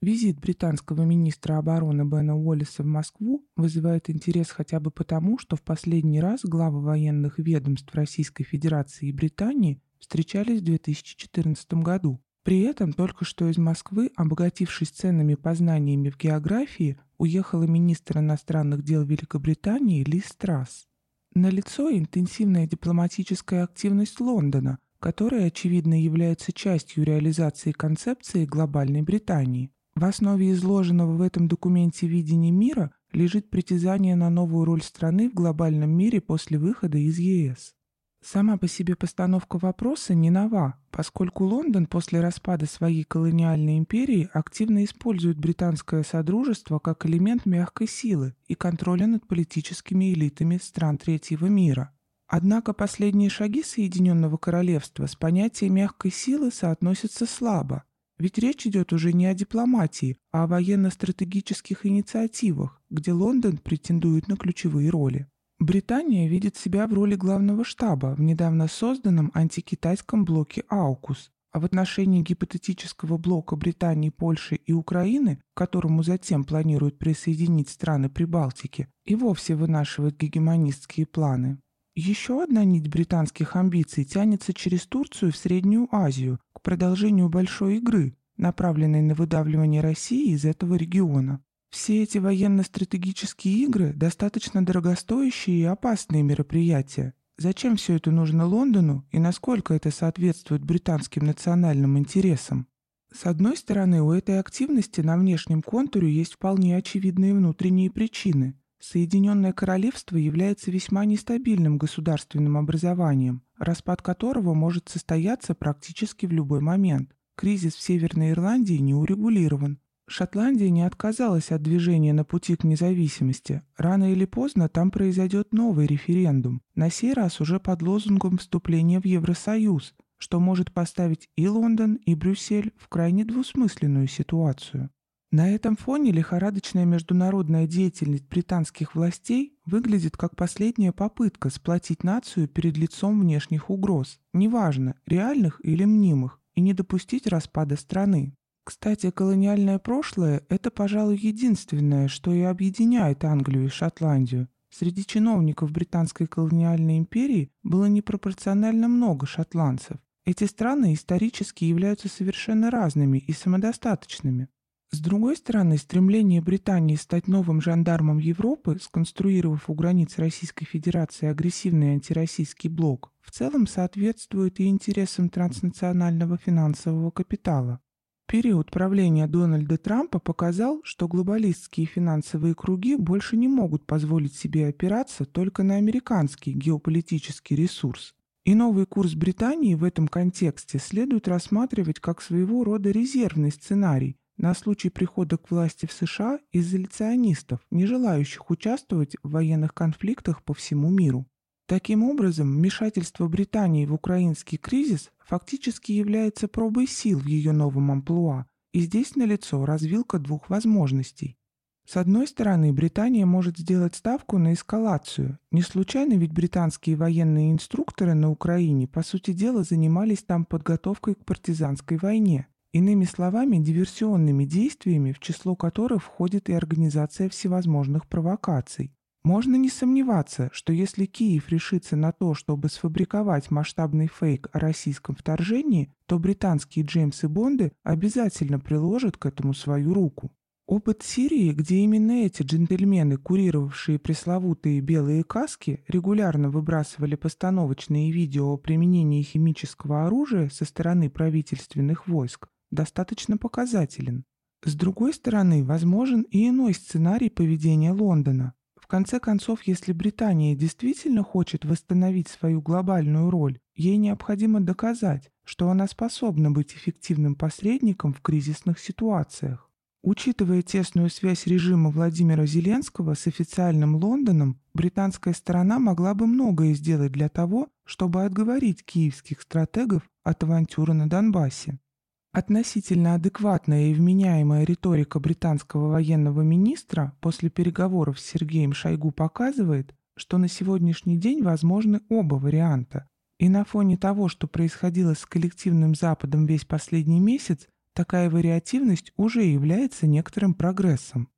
Визит британского министра обороны Бена Уоллиса в Москву вызывает интерес хотя бы потому, что в последний раз главы военных ведомств Российской Федерации и Британии встречались в 2014 году. При этом только что из Москвы, обогатившись ценными познаниями в географии, уехала министр иностранных дел Великобритании Ли Страсс. Налицо интенсивная дипломатическая активность Лондона, которая, очевидно, является частью реализации концепции глобальной Британии. В основе изложенного в этом документе видения мира лежит притязание на новую роль страны в глобальном мире после выхода из ЕС. Сама по себе постановка вопроса не нова, поскольку Лондон после распада своей колониальной империи активно использует британское содружество как элемент мягкой силы и контроля над политическими элитами стран третьего мира. Однако последние шаги Соединенного Королевства с понятием мягкой силы соотносятся слабо, ведь речь идет уже не о дипломатии, а о военно-стратегических инициативах, где Лондон претендует на ключевые роли. Британия видит себя в роли главного штаба в недавно созданном антикитайском блоке «Аукус», а в отношении гипотетического блока Британии, Польши и Украины, к которому затем планируют присоединить страны Прибалтики, и вовсе вынашивает гегемонистские планы. Еще одна нить британских амбиций тянется через Турцию в Среднюю Азию продолжению большой игры, направленной на выдавливание России из этого региона. Все эти военно-стратегические игры достаточно дорогостоящие и опасные мероприятия. Зачем все это нужно Лондону и насколько это соответствует британским национальным интересам? С одной стороны, у этой активности на внешнем контуре есть вполне очевидные внутренние причины. Соединенное Королевство является весьма нестабильным государственным образованием, распад которого может состояться практически в любой момент. Кризис в Северной Ирландии не урегулирован. Шотландия не отказалась от движения на пути к независимости. Рано или поздно там произойдет новый референдум, на сей раз уже под лозунгом вступления в Евросоюз, что может поставить и Лондон, и Брюссель в крайне двусмысленную ситуацию. На этом фоне лихорадочная международная деятельность британских властей выглядит как последняя попытка сплотить нацию перед лицом внешних угроз, неважно, реальных или мнимых, и не допустить распада страны. Кстати, колониальное прошлое – это, пожалуй, единственное, что и объединяет Англию и Шотландию. Среди чиновников британской колониальной империи было непропорционально много шотландцев. Эти страны исторически являются совершенно разными и самодостаточными. С другой стороны, стремление Британии стать новым жандармом Европы, сконструировав у границ Российской Федерации агрессивный антироссийский блок, в целом соответствует и интересам транснационального финансового капитала. Период правления Дональда Трампа показал, что глобалистские финансовые круги больше не могут позволить себе опираться только на американский геополитический ресурс. И новый курс Британии в этом контексте следует рассматривать как своего рода резервный сценарий, на случай прихода к власти в США изоляционистов, не желающих участвовать в военных конфликтах по всему миру. Таким образом, вмешательство Британии в украинский кризис фактически является пробой сил в ее новом амплуа, и здесь налицо развилка двух возможностей. С одной стороны, Британия может сделать ставку на эскалацию. Не случайно ведь британские военные инструкторы на Украине, по сути дела, занимались там подготовкой к партизанской войне. Иными словами, диверсионными действиями, в число которых входит и организация всевозможных провокаций. Можно не сомневаться, что если Киев решится на то, чтобы сфабриковать масштабный фейк о российском вторжении, то британские Джеймсы Бонды обязательно приложат к этому свою руку. Опыт Сирии, где именно эти джентльмены, курировавшие пресловутые белые каски, регулярно выбрасывали постановочные видео о применении химического оружия со стороны правительственных войск, достаточно показателен. С другой стороны, возможен и иной сценарий поведения Лондона. В конце концов, если Британия действительно хочет восстановить свою глобальную роль, ей необходимо доказать, что она способна быть эффективным посредником в кризисных ситуациях. Учитывая тесную связь режима Владимира Зеленского с официальным Лондоном, британская сторона могла бы многое сделать для того, чтобы отговорить киевских стратегов от авантюры на Донбассе. Относительно адекватная и вменяемая риторика британского военного министра после переговоров с Сергеем Шойгу показывает, что на сегодняшний день возможны оба варианта. И на фоне того, что происходило с коллективным Западом весь последний месяц, Такая вариативность уже является некоторым прогрессом.